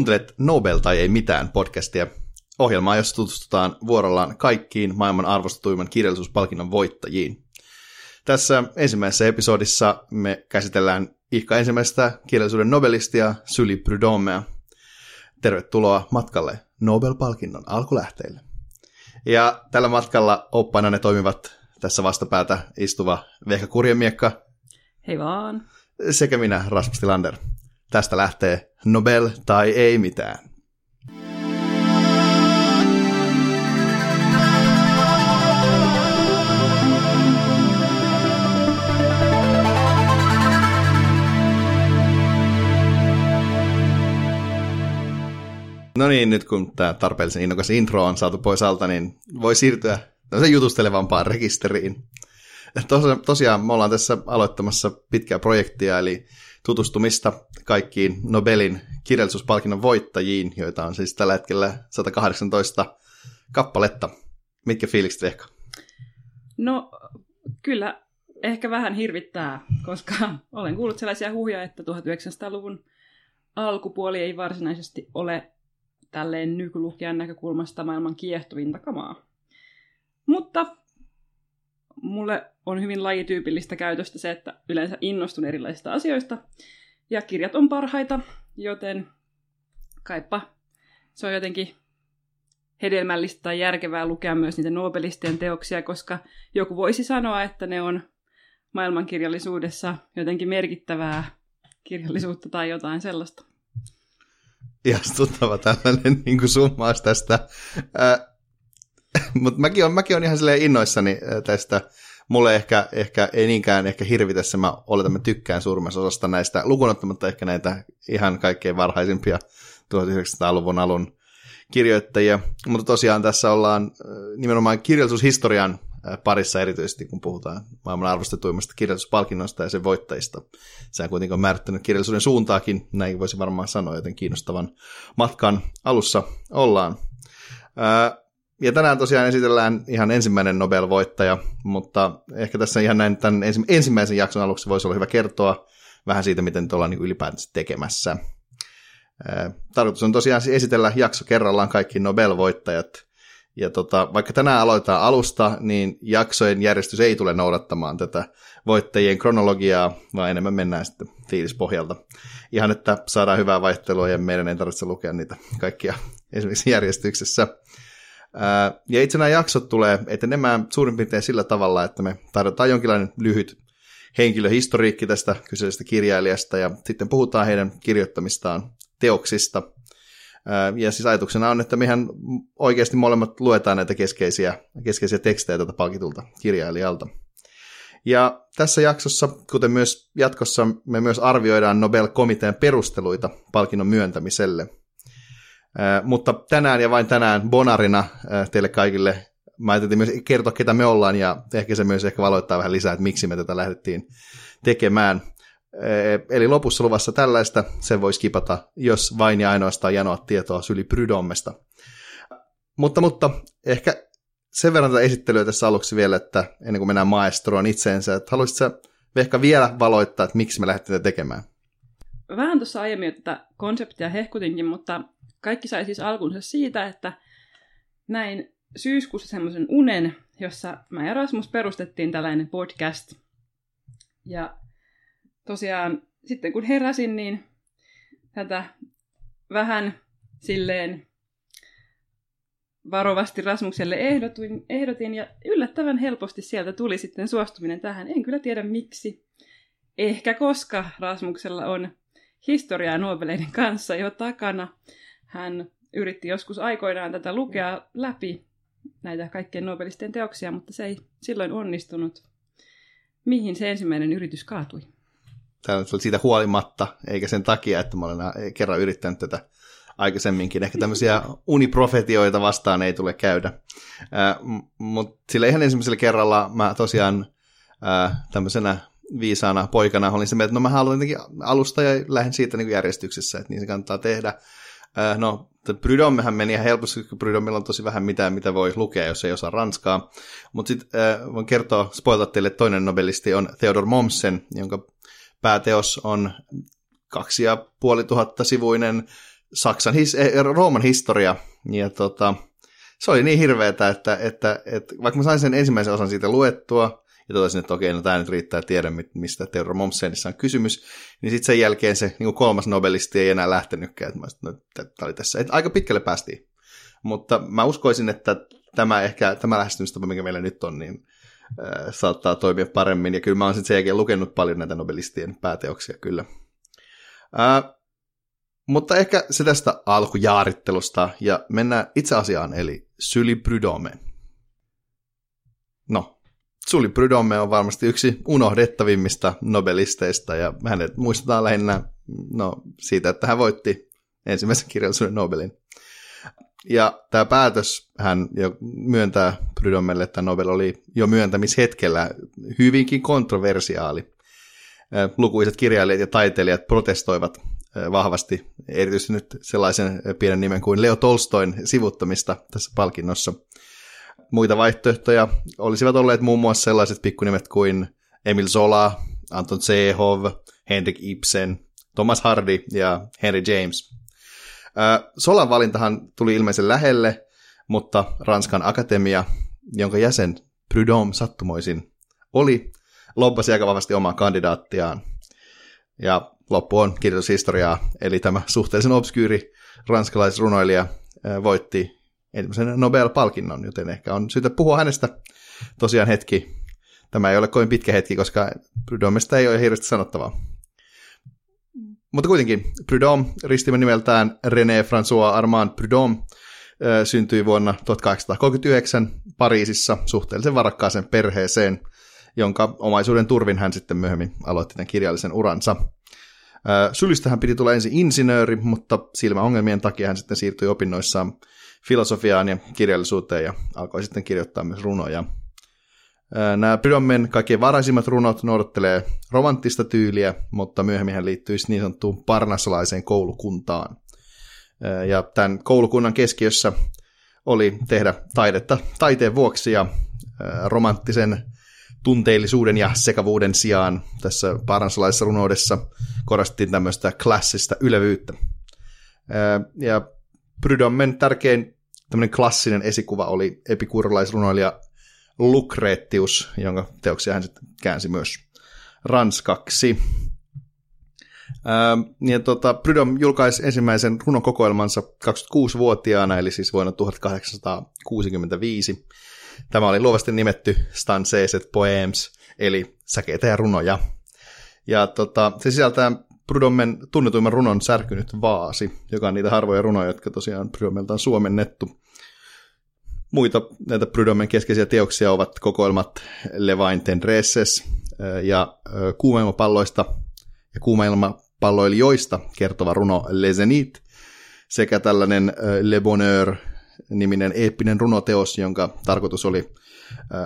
Kuuntelet Nobel tai ei mitään podcastia, ohjelmaa, jossa tutustutaan vuorollaan kaikkiin maailman arvostetuimman kirjallisuuspalkinnon voittajiin. Tässä ensimmäisessä episodissa me käsitellään ihka ensimmäistä kirjallisuuden nobelistia Syli Prudhommea. Tervetuloa matkalle Nobel-palkinnon alkulähteille. Ja tällä matkalla oppaina ne toimivat tässä vastapäätä istuva Vehka Kurjemiekka. Hei vaan. Sekä minä, Rasmus Tilander. Tästä lähtee Nobel tai ei mitään. No niin, nyt kun tämä tarpeellisen innokas intro on saatu pois alta, niin voi siirtyä jutustelevampaan rekisteriin. Tosiaan me ollaan tässä aloittamassa pitkää projektia, eli tutustumista kaikkiin Nobelin kirjallisuuspalkinnon voittajiin, joita on siis tällä hetkellä 118 kappaletta. Mitkä fiilikset ehkä? No kyllä ehkä vähän hirvittää, koska olen kuullut sellaisia huhuja, että 1900-luvun alkupuoli ei varsinaisesti ole tälleen nykylukijan näkökulmasta maailman kiehtovinta kamaa. Mutta mulle on hyvin lajityypillistä käytöstä se, että yleensä innostun erilaisista asioista. Ja kirjat on parhaita, joten kaipa se on jotenkin hedelmällistä tai järkevää lukea myös niitä Nobelistien teoksia, koska joku voisi sanoa, että ne on maailmankirjallisuudessa jotenkin merkittävää kirjallisuutta tai jotain sellaista. Ihastuttava tällainen niin kuin summaus tästä. mutta mäkin on, mäkin on ihan silleen innoissani tästä. Mulle ehkä, ehkä ei niinkään ehkä hirvitessä, mä oletan, mä tykkään suurimmassa osasta näistä, lukunottamatta ehkä näitä ihan kaikkein varhaisimpia 1900-luvun alun kirjoittajia. Mutta tosiaan tässä ollaan nimenomaan kirjallisuushistorian parissa erityisesti, kun puhutaan maailman arvostetuimmasta kirjallisuuspalkinnosta ja sen voittajista. Kuitenkin on määrittänyt kirjallisuuden suuntaakin, näin voisi varmaan sanoa, joten kiinnostavan matkan alussa ollaan. Ja tänään tosiaan esitellään ihan ensimmäinen Nobel-voittaja, mutta ehkä tässä ihan näin tämän ensimmäisen jakson aluksi voisi olla hyvä kertoa vähän siitä, miten tuolla niin ylipäätänsä tekemässä. Tarkoitus on tosiaan siis esitellä jakso kerrallaan kaikki Nobel-voittajat. Ja tota, vaikka tänään aloitetaan alusta, niin jaksojen järjestys ei tule noudattamaan tätä voittajien kronologiaa, vaan enemmän mennään sitten fiilispohjalta. Ihan, että saadaan hyvää vaihtelua ja meidän ei tarvitse lukea niitä kaikkia esimerkiksi järjestyksessä. Ja itse nämä jaksot tulee etenemään suurin piirtein sillä tavalla, että me tarjotaan jonkinlainen lyhyt henkilöhistoriikki tästä kyseisestä kirjailijasta ja sitten puhutaan heidän kirjoittamistaan teoksista. Ja siis ajatuksena on, että mehän oikeasti molemmat luetaan näitä keskeisiä, keskeisiä tekstejä tätä palkitulta kirjailijalta. Ja tässä jaksossa, kuten myös jatkossa, me myös arvioidaan Nobel-komitean perusteluita palkinnon myöntämiselle – mutta tänään ja vain tänään bonarina teille kaikille mä ajattelin myös kertoa, ketä me ollaan, ja ehkä se myös ehkä valoittaa vähän lisää, että miksi me tätä lähdettiin tekemään. Eli lopussa luvassa tällaista, sen voisi kipata, jos vain ja ainoastaan janoa tietoa Syli Prydommesta. Mutta, mutta ehkä sen verran tätä esittelyä tässä aluksi vielä, että ennen kuin mennään maestroon itseensä, että haluaisitko ehkä vielä valoittaa, että miksi me lähdettiin tekemään? Vähän tuossa aiemmin tätä konseptia hehkutinkin, mutta kaikki sai siis alkunsa siitä, että näin syyskuussa semmoisen unen, jossa mä ja Rasmus perustettiin tällainen podcast. Ja tosiaan sitten kun heräsin, niin tätä vähän silleen varovasti Rasmukselle ehdotin, ehdotin ja yllättävän helposti sieltä tuli sitten suostuminen tähän. En kyllä tiedä miksi. Ehkä koska Rasmuksella on historiaa Nobeleiden kanssa jo takana. Hän yritti joskus aikoinaan tätä lukea läpi, näitä kaikkien Nobelisten teoksia, mutta se ei silloin onnistunut. Mihin se ensimmäinen yritys kaatui? Tämä on siitä huolimatta, eikä sen takia, että mä olen kerran yrittänyt tätä aikaisemminkin. Ehkä tämmöisiä uniprofetioita vastaan ei tule käydä. Äh, Mutta sillä ihan ensimmäisellä kerralla mä tosiaan äh, tämmöisenä viisaana poikana olin se, että no mä haluan jotenkin alusta ja lähden siitä niin järjestyksessä, että niin se kannattaa tehdä. Äh, no, Prydommehän meni ihan helposti, koska Prydomilla on tosi vähän mitään, mitä voi lukea, jos ei osaa ranskaa. Mutta sitten äh, voin kertoa, spoilata teille, että toinen nobelisti on Theodor Mommsen, jonka pääteos on kaksi ja puoli tuhatta sivuinen Saksan, his, Rooman historia. Ja tota, se oli niin hirveetä, että, että, että vaikka mä sain sen ensimmäisen osan siitä luettua, ja totesin, että okei, no tämä nyt riittää tiedä, mistä Theodor Mommsenissa on kysymys, niin sitten sen jälkeen se niin kolmas nobelisti ei enää lähtenytkään, että mä no, tämä oli tässä. Et aika pitkälle päästiin. Mutta mä uskoisin, että tämä ehkä, tämä lähestymistapa, mikä meillä nyt on, niin äh, saattaa toimia paremmin. Ja kyllä mä oon sitten sen jälkeen lukenut paljon näitä nobelistien pääteoksia kyllä. Äh, mutta ehkä se tästä alkujaarittelusta ja mennään itse asiaan, eli Syli Prudhomme. No, Syli Prudhomme on varmasti yksi unohdettavimmista nobelisteista ja hänet muistetaan lähinnä no, siitä, että hän voitti ensimmäisen kirjallisuuden Nobelin. Ja tämä päätös hän jo myöntää Prudhommelle, että Nobel oli jo myöntämishetkellä hyvinkin kontroversiaali. Lukuiset kirjailijat ja taiteilijat protestoivat vahvasti, erityisesti nyt sellaisen pienen nimen kuin Leo Tolstoin sivuttamista tässä palkinnossa. Muita vaihtoehtoja olisivat olleet muun muassa sellaiset pikkunimet kuin Emil Zola, Anton Chekhov, Henrik Ibsen, Thomas Hardy ja Henry James. Solan valintahan tuli ilmeisen lähelle, mutta Ranskan akatemia, jonka jäsen Prudhomme sattumoisin oli, lobbasi aika vahvasti omaa kandidaattiaan. Ja loppu on kirjoitushistoriaa, eli tämä suhteellisen obskyyri ranskalaisrunoilija voitti ensimmäisen Nobel-palkinnon, joten ehkä on syytä puhua hänestä tosiaan hetki. Tämä ei ole kovin pitkä hetki, koska Prudhommesta ei ole hirveästi sanottavaa. Mutta kuitenkin, Prudhomme, ristimen nimeltään René François Armand Prudhomme, syntyi vuonna 1839 Pariisissa suhteellisen varakkaaseen perheeseen, jonka omaisuuden turvin hän sitten myöhemmin aloitti tämän kirjallisen uransa. Sylistä hän piti tulla ensin insinööri, mutta silmäongelmien takia hän sitten siirtyi opinnoissaan filosofiaan ja kirjallisuuteen ja alkoi sitten kirjoittaa myös runoja. Nämä Pydammen kaikkein varaisimmat runot noudattelee romanttista tyyliä, mutta myöhemmin hän liittyisi niin sanottuun parnassalaiseen koulukuntaan. Ja tämän koulukunnan keskiössä oli tehdä taidetta taiteen vuoksi ja romanttisen tunteellisuuden ja sekavuuden sijaan tässä parnassalaisessa runoudessa korostettiin tämmöistä klassista ylevyyttä. Ja Prydommen tärkein tämmöinen klassinen esikuva oli epikuurolaisrunoilija Lucretius, jonka teoksia hän sitten käänsi myös ranskaksi. ja tota, Prydom julkaisi ensimmäisen runokokoelmansa 26-vuotiaana, eli siis vuonna 1865. Tämä oli luovasti nimetty Stanceset Poems, eli säkeitä ja runoja. Ja tota, se sisältää Prudommen tunnetuimman runon Särkynyt vaasi, joka on niitä harvoja runoja, jotka tosiaan Prudommelta on suomennettu. Muita näitä Prudommen keskeisiä teoksia ovat kokoelmat Levain Tendresses ja kuumailmapalloista ja kuumailmapalloilijoista kertova runo Les Zenit sekä tällainen Le Bonheur niminen eeppinen runoteos, jonka tarkoitus oli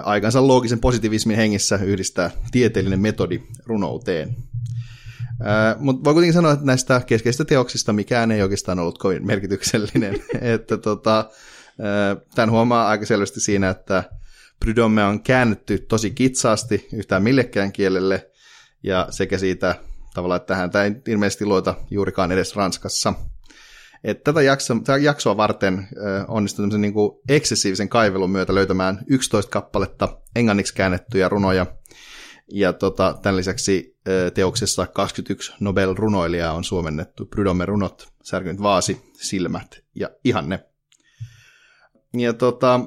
aikansa loogisen positivismin hengissä yhdistää tieteellinen metodi runouteen. Mutta voi kuitenkin sanoa, että näistä keskeisistä teoksista mikään ei oikeastaan ollut kovin merkityksellinen. että tota, tämän huomaa aika selvästi siinä, että Prydomme on käännetty tosi kitsaasti yhtään millekään kielelle, ja sekä siitä tavallaan, että tähän tämä ei ilmeisesti luota juurikaan edes Ranskassa. Et tätä, jaksoa, tätä jaksoa varten äh, onnistui niin kuin eksessiivisen kaivelun myötä löytämään 11 kappaletta englanniksi käännettyjä runoja, ja tota, tämän lisäksi teoksessa 21 Nobel-runoilijaa on suomennettu Prydomme runot, Särkynyt vaasi, Silmät ja Ihanne. Ja tota,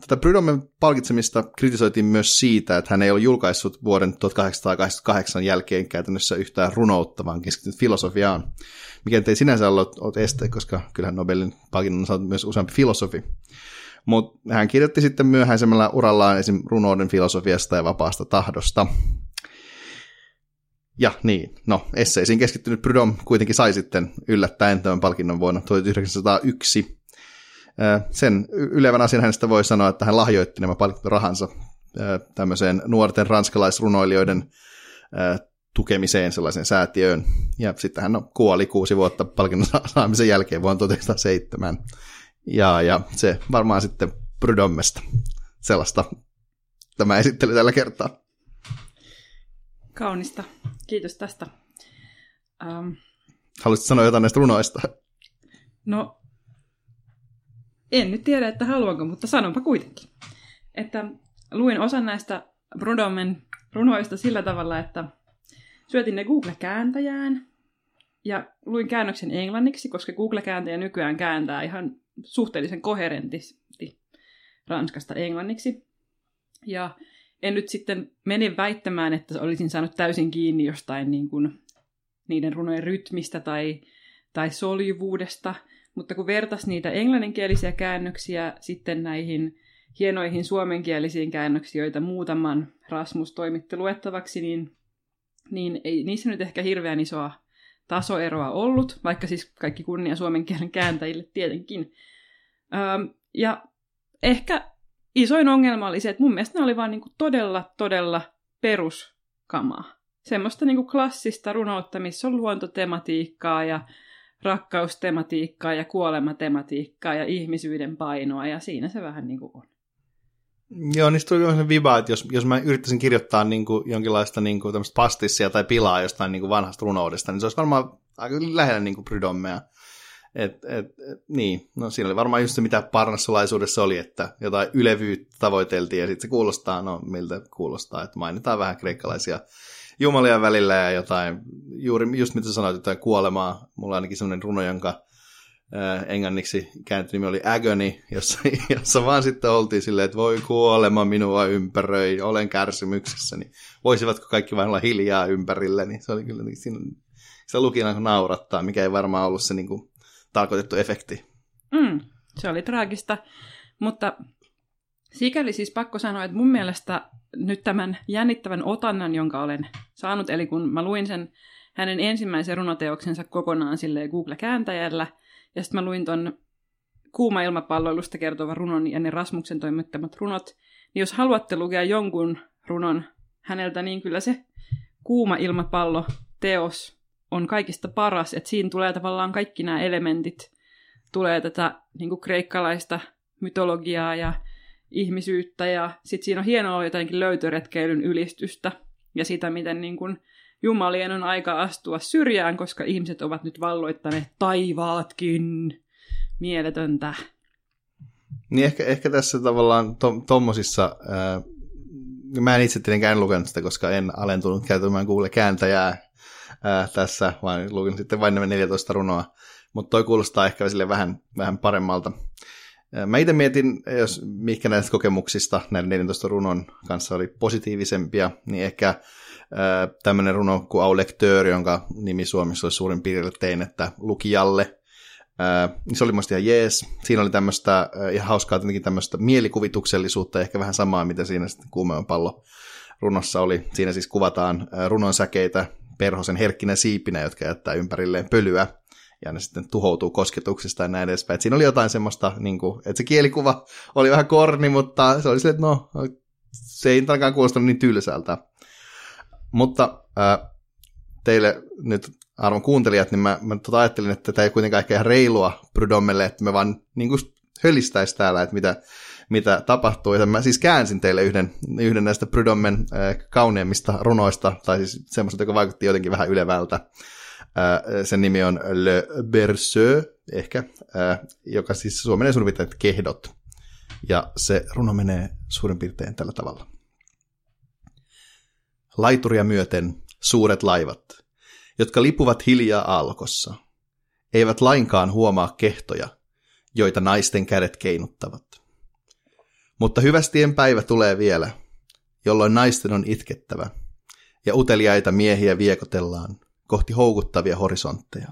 tätä Prydomen palkitsemista kritisoitiin myös siitä, että hän ei ole julkaissut vuoden 1888 jälkeen käytännössä yhtään runoutta, vaan keskittynyt filosofiaan, mikä ei sinänsä ollut este, koska kyllähän Nobelin palkinnon on saanut myös useampi filosofi. Mutta hän kirjoitti sitten myöhäisemmällä urallaan esim. runouden filosofiasta ja vapaasta tahdosta. Ja niin, no, esseisiin keskittynyt Prudhomme kuitenkin sai sitten yllättäen tämän palkinnon vuonna 1901. Sen ylevän asian hänestä voi sanoa, että hän lahjoitti nämä rahansa tämmöiseen nuorten ranskalaisrunoilijoiden tukemiseen sellaisen säätiöön. Ja sitten hän kuoli kuusi vuotta palkinnon saamisen jälkeen vuonna 1907. Ja, ja se varmaan sitten Prydommesta. Sellaista tämä esittely tällä kertaa. Kaunista. Kiitos tästä. Um, Haluaisitko sanoa jotain näistä runoista? No, en nyt tiedä, että haluanko, mutta sanonpa kuitenkin. Että luin osan näistä Brudomen runoista sillä tavalla, että syötin ne Google-kääntäjään ja luin käännöksen englanniksi, koska Google-kääntäjä nykyään kääntää ihan suhteellisen koherentisti ranskasta englanniksi. Ja en nyt sitten mene väittämään, että olisin saanut täysin kiinni jostain niin kuin niiden runojen rytmistä tai, tai soljuvuudesta, mutta kun vertas niitä englanninkielisiä käännöksiä sitten näihin hienoihin suomenkielisiin käännöksiin, joita muutaman Rasmus toimitti luettavaksi, niin, niin ei niissä nyt ehkä hirveän isoa tasoeroa ollut, vaikka siis kaikki kunnia suomen kielen kääntäjille tietenkin. Öm, ja ehkä isoin ongelma oli se, että mun mielestä ne oli vaan niinku todella, todella peruskamaa. Semmoista niinku klassista runoutta, missä on luontotematiikkaa ja rakkaustematiikkaa ja kuolematematiikkaa ja ihmisyyden painoa, ja siinä se vähän niin kuin on. Joo, niin tuli sellainen viba, että jos, jos mä yrittäisin kirjoittaa niin kuin jonkinlaista niin kuin pastissia tai pilaa jostain niin kuin vanhasta runoudesta, niin se olisi varmaan aika lähellä niin kuin Prydommea. Et, et, niin, no siinä oli varmaan just se, mitä parnassulaisuudessa oli, että jotain ylevyyttä tavoiteltiin, ja sitten se kuulostaa, no miltä kuulostaa, että mainitaan vähän kreikkalaisia jumalia välillä ja jotain, juuri just mitä sanoit, jotain kuolemaa. Mulla on ainakin semmoinen runo, jonka englanniksi kääntynimi oli Agony, jossa, jossa vaan sitten oltiin silleen, että voi kuolema minua ympäröi, olen kärsimyksessä, niin voisivatko kaikki vain olla hiljaa ympärillä, niin se oli kyllä, siinä, se lukina naurattaa, mikä ei varmaan ollut se niin kuin, tarkoitettu efekti. Mm, se oli traagista, mutta sikäli siis pakko sanoa, että mun mielestä nyt tämän jännittävän otannan, jonka olen saanut, eli kun mä luin sen hänen ensimmäisen runoteoksensa kokonaan sille Google-kääntäjällä, ja sitten mä luin ton kuuma ilmapalloilusta kertova runon ja ne Rasmuksen toimittamat runot, niin jos haluatte lukea jonkun runon häneltä, niin kyllä se kuuma ilmapallo teos on kaikista paras, että siinä tulee tavallaan kaikki nämä elementit, tulee tätä niin kuin kreikkalaista mytologiaa ja ihmisyyttä ja sitten siinä on hienoa jotenkin löytöretkeilyn ylistystä ja sitä, miten niin kuin Jumalien on aika astua syrjään, koska ihmiset ovat nyt valloittaneet taivaatkin. Mieletöntä. Niin ehkä, ehkä tässä tavallaan to, mä en itse tietenkään lukenut sitä, koska en alentunut käytämään Google-kääntäjää ää, tässä, vaan lukin sitten vain nämä 14 runoa. Mutta toi kuulostaa ehkä sille vähän, vähän paremmalta. Mä itse mietin, jos mikä näistä kokemuksista näiden 14 runon kanssa oli positiivisempia, niin ehkä tämmöinen runo kuin Au Lecteur, jonka nimi Suomessa olisi suurin piirtein, että lukijalle. niin se oli musta ihan jees. Siinä oli tämmöistä ihan hauskaa tietenkin tämmöistä mielikuvituksellisuutta, ehkä vähän samaa, mitä siinä sitten kuumeon pallo runossa oli. Siinä siis kuvataan runon säkeitä perhosen herkkinä siipinä, jotka jättää ympärilleen pölyä, ja ne sitten tuhoutuu kosketuksista ja näin edespäin. Et siinä oli jotain semmoista, niin kuin, että se kielikuva oli vähän korni, mutta se oli silleen, että no, se ei tarkkaan kuulostanut niin tylsältä. Mutta äh, teille nyt arvon kuuntelijat, niin mä, mä tota ajattelin, että tämä ei kuitenkaan ehkä ihan reilua Prydommelle, että me vaan niin kuin hölistäisi täällä, että mitä, mitä tapahtuu. Ja mä siis käänsin teille yhden, yhden näistä Prydommen äh, kauneimmista runoista, tai siis semmoista, joka vaikutti jotenkin vähän ylevältä. Äh, sen nimi on Le Berceau, ehkä, äh, joka siis suomenee suurin kehdot. Ja se runo menee suurin piirtein tällä tavalla. Laituria myöten suuret laivat, jotka lipuvat hiljaa alkossa, eivät lainkaan huomaa kehtoja, joita naisten kädet keinuttavat. Mutta hyvästien päivä tulee vielä, jolloin naisten on itkettävä, ja uteliaita miehiä viekotellaan kohti houkuttavia horisontteja.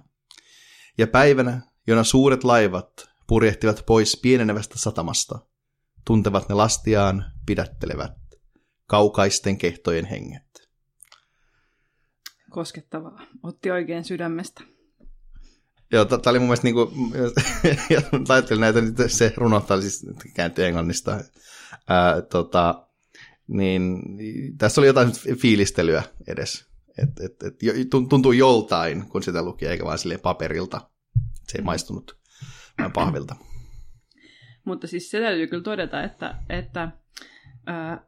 Ja päivänä, jona suuret laivat purjehtivat pois pienenevästä satamasta, tuntevat ne lastiaan pidättelevät kaukaisten kehtojen henget. Koskettavaa. Otti oikein sydämestä. Joo, tämä oli mun mielestä, niin kuin, ajattelin näitä, se runo, oli siis kääntyi englannista, ää, tota, niin tässä oli jotain fiilistelyä edes. Et, et, et, tuntuu joltain, kun sitä luki, eikä vaan sille paperilta. Se ei maistunut pahvilta. Mutta siis se täytyy kyllä todeta, että, että ää,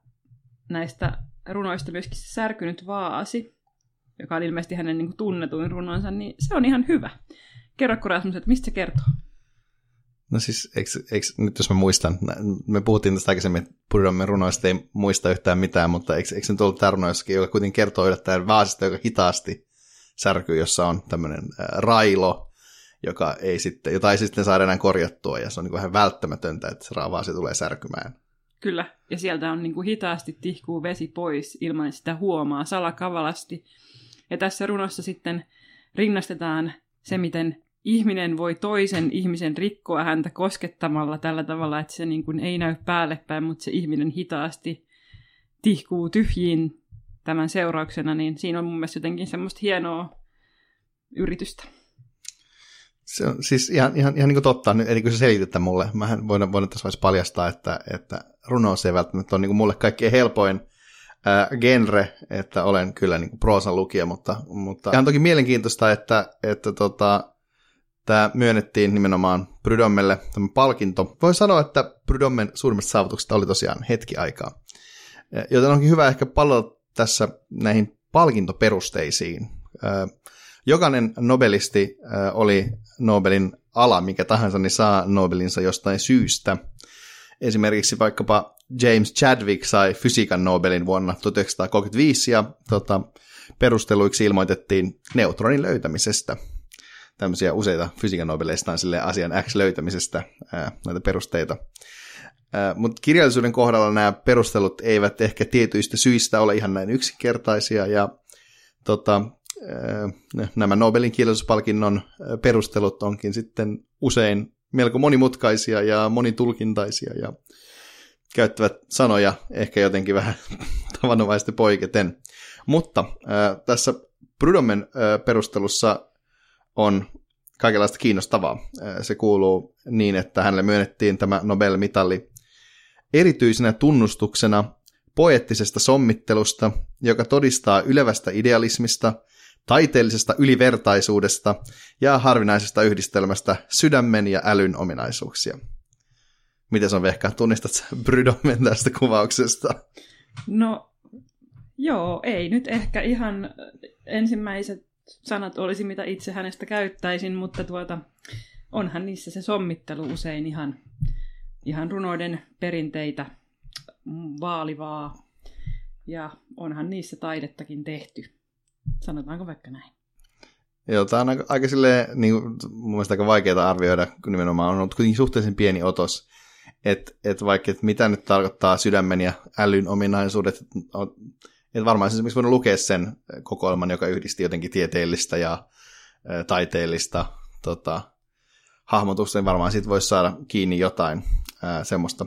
näistä runoista myöskin se särkynyt vaasi, joka on ilmeisesti hänen niin kuin, tunnetuin runonsa, niin se on ihan hyvä. Kerro Rasmus, että mistä se kertoo? No siis, eikö, eikö, nyt jos mä muistan, me puhuttiin tästä aikaisemmin, että Puridomen runoista ei muista yhtään mitään, mutta eikö, eikö se nyt ollut taruna jossakin, joka kuitenkin kertoo yllättäen vaasista, joka hitaasti särkyy, jossa on tämmöinen railo, joka ei sitten, jota ei sitten saada enää korjattua, ja se on niin vähän välttämätöntä, että se vaasi tulee särkymään. Kyllä, ja sieltä on niin kuin hitaasti tihkuu vesi pois ilman, että sitä huomaa salakavalasti. Ja tässä runossa sitten rinnastetaan se, miten ihminen voi toisen ihmisen rikkoa häntä koskettamalla tällä tavalla, että se niin kuin ei näy päälle päin, mutta se ihminen hitaasti tihkuu tyhjiin tämän seurauksena, niin siinä on mun mielestä jotenkin semmoista hienoa yritystä. Se on siis ihan, ihan, ihan niin kuin totta, eli kun sä selitit mulle, mä voin, voin tässä vaiheessa paljastaa, että, että runous ei välttämättä ole niin kuin mulle kaikkein helpoin äh, genre, että olen kyllä niin kuin proosan lukija, mutta, mutta ihan toki mielenkiintoista, että, että tota, tämä myönnettiin nimenomaan Prydommelle tämä palkinto. Voi sanoa, että Prydommen suurimmasta saavutuksesta oli tosiaan hetki aikaa. Joten onkin hyvä ehkä palata tässä näihin palkintoperusteisiin. Jokainen nobelisti oli Nobelin ala, mikä tahansa, niin saa Nobelinsa jostain syystä. Esimerkiksi vaikkapa James Chadwick sai fysiikan Nobelin vuonna 1935 ja tota, perusteluiksi ilmoitettiin neutronin löytämisestä. Tämmöisiä useita fysiikan Nobeleista on sille asian X löytämisestä ää, näitä perusteita. Mutta kirjallisuuden kohdalla nämä perustelut eivät ehkä tietyistä syistä ole ihan näin yksinkertaisia ja tota, nämä Nobelin kirjallisuuspalkinnon perustelut onkin sitten usein melko monimutkaisia ja monitulkintaisia ja käyttävät sanoja ehkä jotenkin vähän tavanomaisesti poiketen. Mutta tässä Prudomen perustelussa on kaikenlaista kiinnostavaa. Äh, se kuuluu niin, että hänelle myönnettiin tämä Nobel-mitalli erityisenä tunnustuksena poettisesta sommittelusta, joka todistaa ylevästä idealismista – taiteellisesta ylivertaisuudesta ja harvinaisesta yhdistelmästä sydämen ja älyn ominaisuuksia. Miten se on Vehka? Tunnistat Brydomen tästä kuvauksesta? No, joo, ei nyt ehkä ihan ensimmäiset sanat olisi, mitä itse hänestä käyttäisin, mutta tuota, onhan niissä se sommittelu usein ihan, ihan runoiden perinteitä vaalivaa, ja onhan niissä taidettakin tehty. Sanotaanko vaikka näin? Joo, tämä on aika, aika silleen, niin, mun mielestä aika vaikeaa arvioida, kun nimenomaan on ollut kuitenkin suhteellisen pieni otos. Että et vaikka, et mitä nyt tarkoittaa sydämen ja älyn ominaisuudet, että varmaan esimerkiksi voinut lukea sen kokoelman, joka yhdisti jotenkin tieteellistä ja taiteellista tota, hahmotusta, niin varmaan siitä voisi saada kiinni jotain ä, semmoista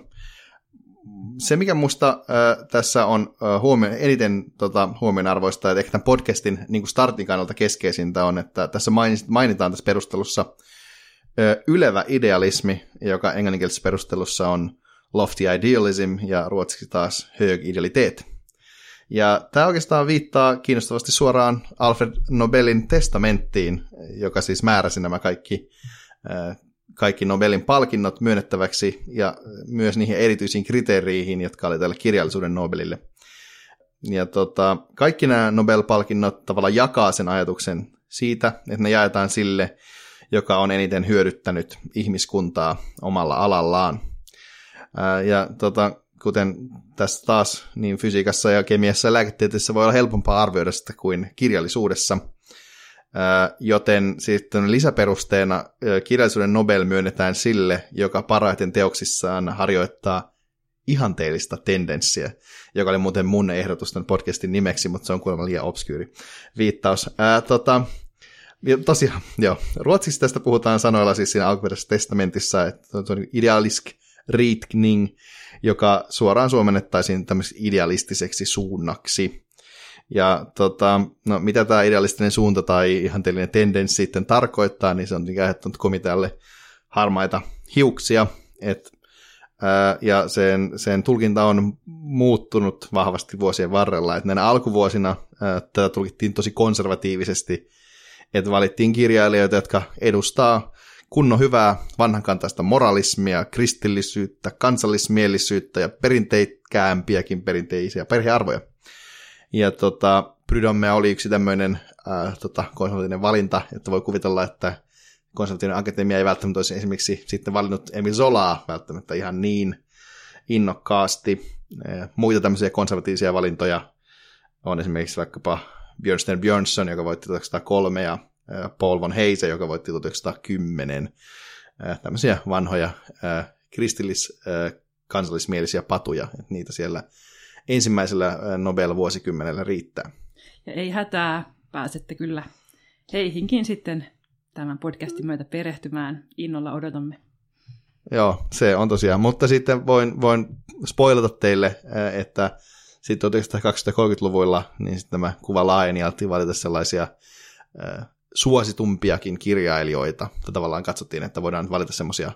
se, mikä musta äh, tässä on äh, huomio, eniten tota, huomionarvoista, että ehkä tämän podcastin niin startin kannalta keskeisintä on, että tässä mainitaan tässä perustelussa äh, ylevä idealismi, joka englanninkielisessä perustelussa on lofty idealism ja ruotsiksi taas hög idealitet. Ja tämä oikeastaan viittaa kiinnostavasti suoraan Alfred Nobelin testamenttiin, joka siis määräsi nämä kaikki kaikki Nobelin palkinnot myönnettäväksi ja myös niihin erityisiin kriteereihin, jotka oli tälle kirjallisuuden Nobelille. Ja tota, kaikki nämä Nobel-palkinnot tavallaan jakaa sen ajatuksen siitä, että ne jaetaan sille, joka on eniten hyödyttänyt ihmiskuntaa omalla alallaan. Ja tota, kuten tässä taas, niin fysiikassa ja kemiassa ja lääketieteessä voi olla helpompaa arvioida sitä kuin kirjallisuudessa – joten sitten lisäperusteena kirjallisuuden Nobel myönnetään sille, joka parhaiten teoksissaan harjoittaa ihanteellista tendenssiä, joka oli muuten mun ehdotus tämän podcastin nimeksi, mutta se on kuulemma liian obskyyri viittaus. Ää, tota, tosiaan, joo, ruotsiksi tästä puhutaan sanoilla siis siinä alkuperäisessä testamentissa, että se on idealisk ritkning, joka suoraan suomennettaisiin tämmöiseksi idealistiseksi suunnaksi. Ja tota, no, mitä tämä idealistinen suunta tai ihanteellinen tendenssi sitten tarkoittaa, niin se on aiheuttanut komitealle harmaita hiuksia, et, ää, ja sen, sen tulkinta on muuttunut vahvasti vuosien varrella. Et näinä alkuvuosina ää, tätä tulkittiin tosi konservatiivisesti, että valittiin kirjailijoita, jotka edustaa kunnon hyvää vanhankantaista moralismia, kristillisyyttä, kansallismielisyyttä ja perinteikkäämpiäkin perinteisiä perhearvoja. Ja tota, Prydomme oli yksi tämmöinen äh, tota, konservatiivinen valinta, että voi kuvitella, että konservatiivinen akatemia ei välttämättä olisi esimerkiksi sitten valinnut Emil Zolaa välttämättä ihan niin innokkaasti. Muita tämmöisiä konservatiivisia valintoja on esimerkiksi vaikkapa Björnstern Björnsson, joka voitti 1903, ja Paul von Heise, joka voitti 1910. Tämmöisiä vanhoja kristillis kansallismielisiä patuja, että niitä siellä ensimmäisellä Nobel-vuosikymmenellä riittää. Ja ei hätää, pääsette kyllä heihinkin sitten tämän podcastin myötä perehtymään. Innolla odotamme. Joo, se on tosiaan. Mutta sitten voin, voin spoilata teille, että sitten 1920-30-luvuilla niin sitten tämä kuva laajeni ja valita sellaisia suositumpiakin kirjailijoita. Tavallaan katsottiin, että voidaan valita semmoisia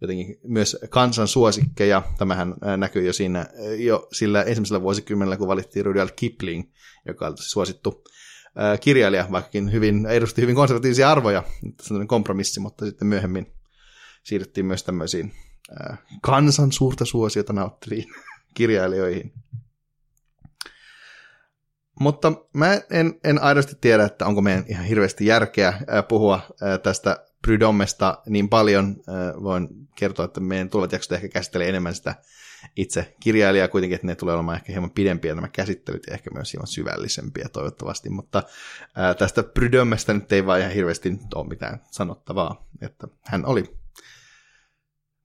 jotenkin myös kansan suosikkeja. Tämähän näkyy jo siinä jo sillä ensimmäisellä vuosikymmenellä, kun valittiin Rudyard Kipling, joka oli suosittu kirjailija, vaikkakin hyvin, edusti hyvin konservatiivisia arvoja, sellainen kompromissi, mutta sitten myöhemmin siirryttiin myös tämmöisiin kansan suurta suosiota nauttiviin kirjailijoihin. Mutta mä en, en aidosti tiedä, että onko meidän ihan hirveästi järkeä puhua tästä Prydommesta niin paljon. Voin kertoa, että meidän tulevat jaksot ehkä käsittelee enemmän sitä itse kirjailijaa kuitenkin, että ne tulee olemaan ehkä hieman pidempiä nämä käsittelyt ja ehkä myös hieman syvällisempiä toivottavasti, mutta tästä Prydomesta nyt ei vaan ihan hirveästi ole mitään sanottavaa, että hän oli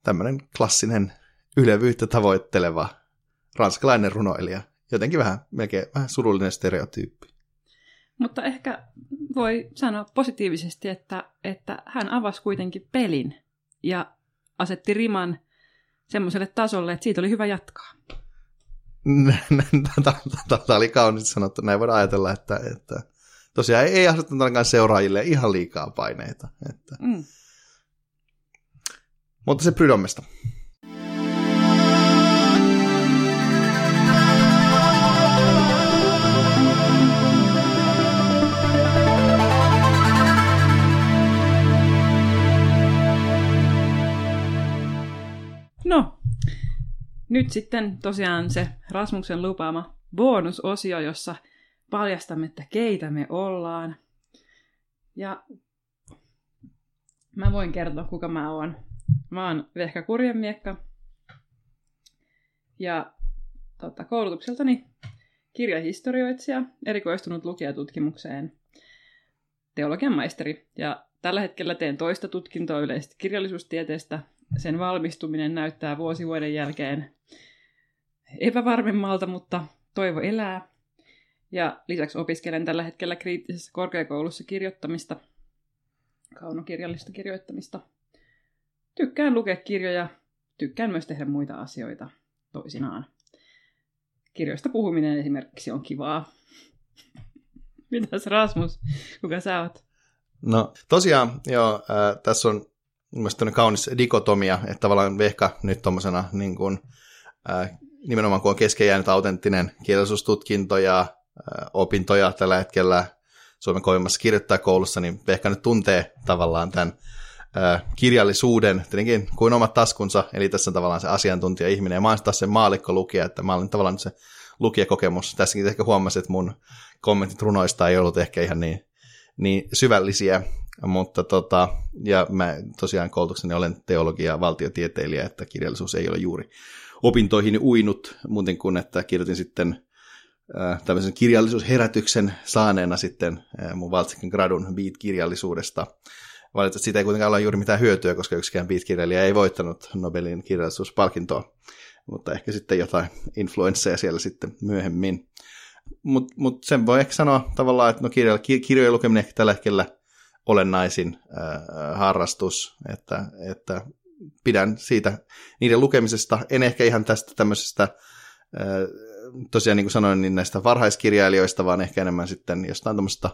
tämmöinen klassinen ylevyyttä tavoitteleva ranskalainen runoilija, jotenkin vähän, melkein vähän surullinen stereotyyppi. Mutta ehkä voi sanoa positiivisesti, että, että hän avasi kuitenkin pelin ja asetti riman semmoiselle tasolle, että siitä oli hyvä jatkaa. Tämä oli kaunis sanottu. Näin voidaan ajatella, että, että tosiaan ei asettanut seuraajille ihan liikaa paineita. Että. Mm. Mutta se Prydomesta. Nyt sitten tosiaan se Rasmuksen lupaama bonusosio, jossa paljastamme, että keitä me ollaan. Ja mä voin kertoa, kuka mä oon. Mä oon Vehkä Kurjenmiekka. Ja tota, koulutukseltani kirjahistorioitsija, erikoistunut lukijatutkimukseen, teologian maisteri. Ja tällä hetkellä teen toista tutkintoa yleisestä kirjallisuustieteestä sen valmistuminen näyttää vuosi vuoden jälkeen epävarmemmalta, mutta toivo elää. Ja lisäksi opiskelen tällä hetkellä kriittisessä korkeakoulussa kirjoittamista, kaunokirjallista kirjoittamista. Tykkään lukea kirjoja, tykkään myös tehdä muita asioita toisinaan. Kirjoista puhuminen esimerkiksi on kivaa. Mitäs Rasmus, kuka sä oot? No tosiaan, joo, äh, tässä on mielestäni kaunis dikotomia, että tavallaan Vehka nyt tuommoisena niin äh, nimenomaan kun on kesken jäänyt autenttinen kielellisuustutkinto ja opintoja tällä hetkellä Suomen koimmassa kirjoittajakoulussa, niin Vehka nyt tuntee tavallaan tämän kirjallisuuden tietenkin kuin omat taskunsa, eli tässä on tavallaan se asiantuntija-ihminen, ja mä oon taas se maalikko lukija, että mä olin tavallaan se lukijakokemus. Tässäkin ehkä huomasin, että mun kommentit runoista ei ollut ehkä ihan niin, niin syvällisiä, mutta tota, ja mä tosiaan koulutukseni olen teologia ja valtiotieteilijä, että kirjallisuus ei ole juuri opintoihin uinut, muuten kuin että kirjoitin sitten äh, tämmöisen kirjallisuusherätyksen saaneena sitten äh, mun Valtsikin gradun beat-kirjallisuudesta. Valitettavasti siitä ei kuitenkaan ole juuri mitään hyötyä, koska yksikään beat-kirjailija ei voittanut Nobelin kirjallisuuspalkintoa, mutta ehkä sitten jotain influensseja siellä sitten myöhemmin. Mutta mut sen voi ehkä sanoa tavallaan, että no kirja, kirjojen lukeminen ehkä tällä hetkellä – olennaisin äh, harrastus, että, että pidän siitä niiden lukemisesta, en ehkä ihan tästä tämmöisestä, tosiaan niin kuin sanoin, niin näistä varhaiskirjailijoista, vaan ehkä enemmän sitten jostain tämmöistä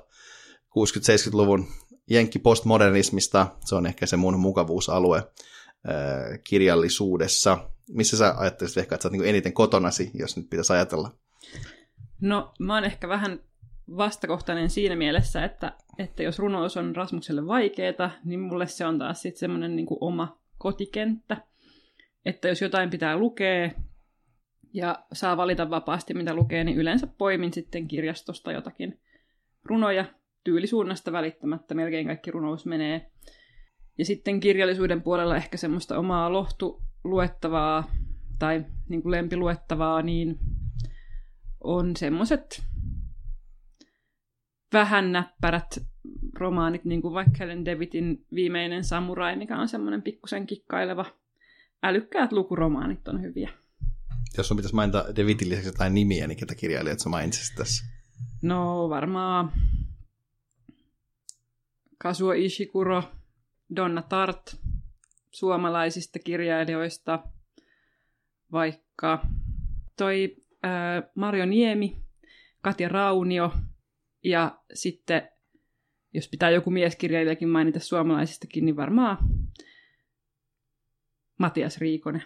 60-70-luvun jenkki-postmodernismista, se on ehkä se mun mukavuusalue kirjallisuudessa. Missä sä ajattelisit ehkä, että sä oot niin eniten kotonasi, jos nyt pitäisi ajatella? No, mä oon ehkä vähän vastakohtainen siinä mielessä, että, että jos runous on Rasmukselle vaikeeta, niin mulle se on taas sitten semmoinen niin oma kotikenttä. Että jos jotain pitää lukea ja saa valita vapaasti, mitä lukee, niin yleensä poimin sitten kirjastosta jotakin runoja tyylisuunnasta välittämättä. Melkein kaikki runous menee Ja sitten kirjallisuuden puolella ehkä semmoista omaa lohtuluettavaa tai niin kuin lempiluettavaa, niin on semmoiset vähän näppärät romaanit, niin kuin vaikka Helen Davidin viimeinen samurai, mikä on semmoinen pikkusen kikkaileva. Älykkäät lukuromaanit on hyviä. Jos sun pitäisi mainita Davidin lisäksi jotain nimiä, niin ketä kirjailijat sä mainitsisit tässä? No varmaan Kazuo Ishikuro, Donna Tart, suomalaisista kirjailijoista, vaikka toi ää, Mario Niemi, Katja Raunio ja sitten, jos pitää joku mieskirjailijakin mainita suomalaisistakin, niin varmaan Matias Riikonen.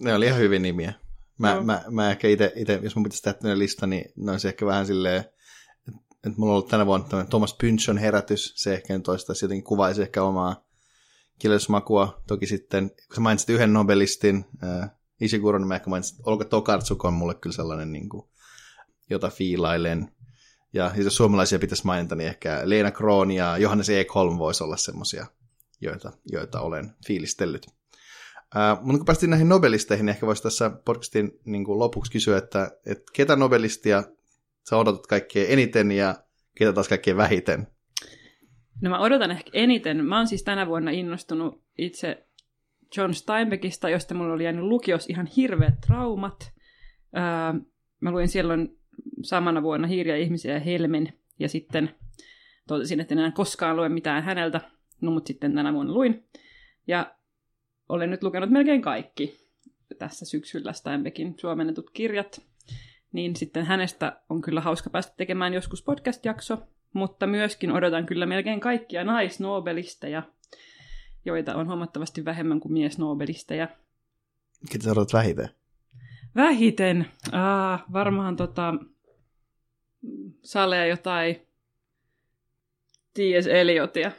Ne oli ihan hyvin nimiä. Mä, no. mä, mä ehkä itse, jos mun pitäisi tehdä lista, niin ne olisi ehkä vähän silleen, että, että mulla on ollut tänä vuonna tämmöinen Thomas Pynchon herätys, se ehkä toistaisi jotenkin kuvaisi ehkä omaa kirjallisuusmakua. Toki sitten, kun sä mainitsit yhden nobelistin, äh, Ishiguro, niin mä ehkä mainitsin, Olga Tokarczuk on mulle kyllä sellainen, niin kuin, jota fiilailen. Ja jos suomalaisia pitäisi mainita, niin ehkä Leena Kroon ja Johannes Ekholm voisi olla semmoisia, joita, joita olen fiilistellyt. Uh, mutta kun päästiin näihin nobelisteihin, niin ehkä voisi tässä podcastin niin kuin lopuksi kysyä, että, että ketä nobelistia sä odotat kaikkein eniten ja ketä taas kaikkein vähiten? No mä odotan ehkä eniten. Mä oon siis tänä vuonna innostunut itse John Steinbeckista, josta mulla oli jäänyt lukios ihan hirveät traumat. Uh, mä luin silloin samana vuonna Hiiriä ihmisiä ja Helmen, ja sitten totesin, että enää koskaan lue mitään häneltä, no mutta sitten tänä vuonna luin. Ja olen nyt lukenut melkein kaikki tässä syksyllä Steinbeckin suomennetut kirjat, niin sitten hänestä on kyllä hauska päästä tekemään joskus podcast-jakso, mutta myöskin odotan kyllä melkein kaikkia naisnobelisteja, joita on huomattavasti vähemmän kuin miesnobelisteja. Ketä sä odotat vähiten? Vähiten? Ah, varmaan tota, Salea jotain T.S. Eliotia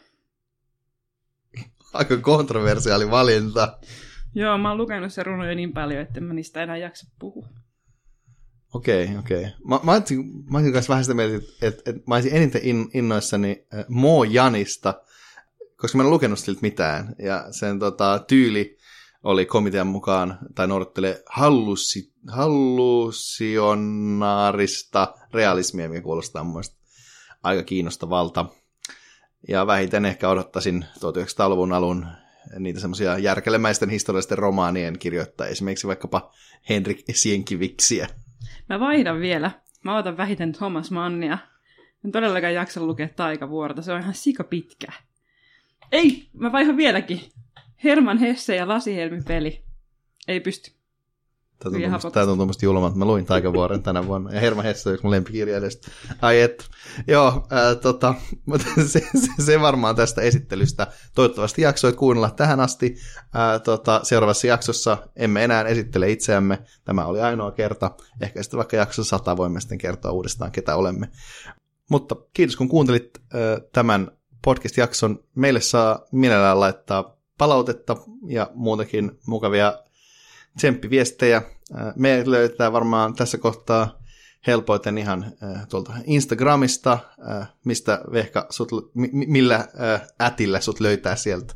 aika kontroversiaali valinta. Joo, mä oon lukenut sen runoja niin paljon, että mä niistä enää jaksa puhua. Okei, okay, okei. Okay. Mä, mä, olisin, mä olisin kanssa vähän sitä mieltä, että, että, että mä olisin eniten in, innoissani äh, Mo Janista, koska mä en lukenut siltä mitään. Ja sen tota, tyyli oli komitean mukaan, tai noudattelee hallusi, hallusionaarista realismia, mikä kuulostaa mun aika kiinnostavalta. Ja vähiten ehkä odottaisin 1900-luvun alun niitä semmoisia järkelemäisten historiallisten romaanien kirjoittaa, esimerkiksi vaikkapa Henrik Sienkiviksiä. Mä vaihdan vielä. Mä otan vähiten Thomas Mannia. En todellakaan jaksa lukea taikavuorta, se on ihan sika pitkä. Ei, mä vaihan vieläkin. Herman Hesse ja Lasihelmi peli. Ei pysty. Tämä tuntuu musta julmalta. Mä luin Taikavuoren tänä vuonna. Ja Herma Hesse on yksi mun lempikirjailijoista. Ai et. Joo, ää, tota, mutta se, se, se, varmaan tästä esittelystä. Toivottavasti jaksoit kuunnella tähän asti. Ää, tota, seuraavassa jaksossa emme enää esittele itseämme. Tämä oli ainoa kerta. Ehkä sitten vaikka jaksossa sata voimme sitten kertoa uudestaan, ketä olemme. Mutta kiitos kun kuuntelit ää, tämän podcast-jakson. Meille saa mielellään laittaa palautetta ja muutakin mukavia tsemppiviestejä. Me löytää varmaan tässä kohtaa helpoiten ihan tuolta Instagramista, mistä Vehka, sut, millä ätillä sut löytää sieltä?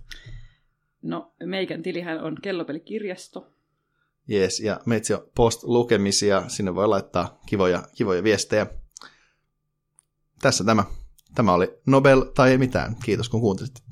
No, meikän tilihän on kellopelikirjasto. Jees, ja meitsi on post-lukemisia, sinne voi laittaa kivoja, kivoja viestejä. Tässä tämä. Tämä oli Nobel tai ei mitään. Kiitos kun kuuntelit.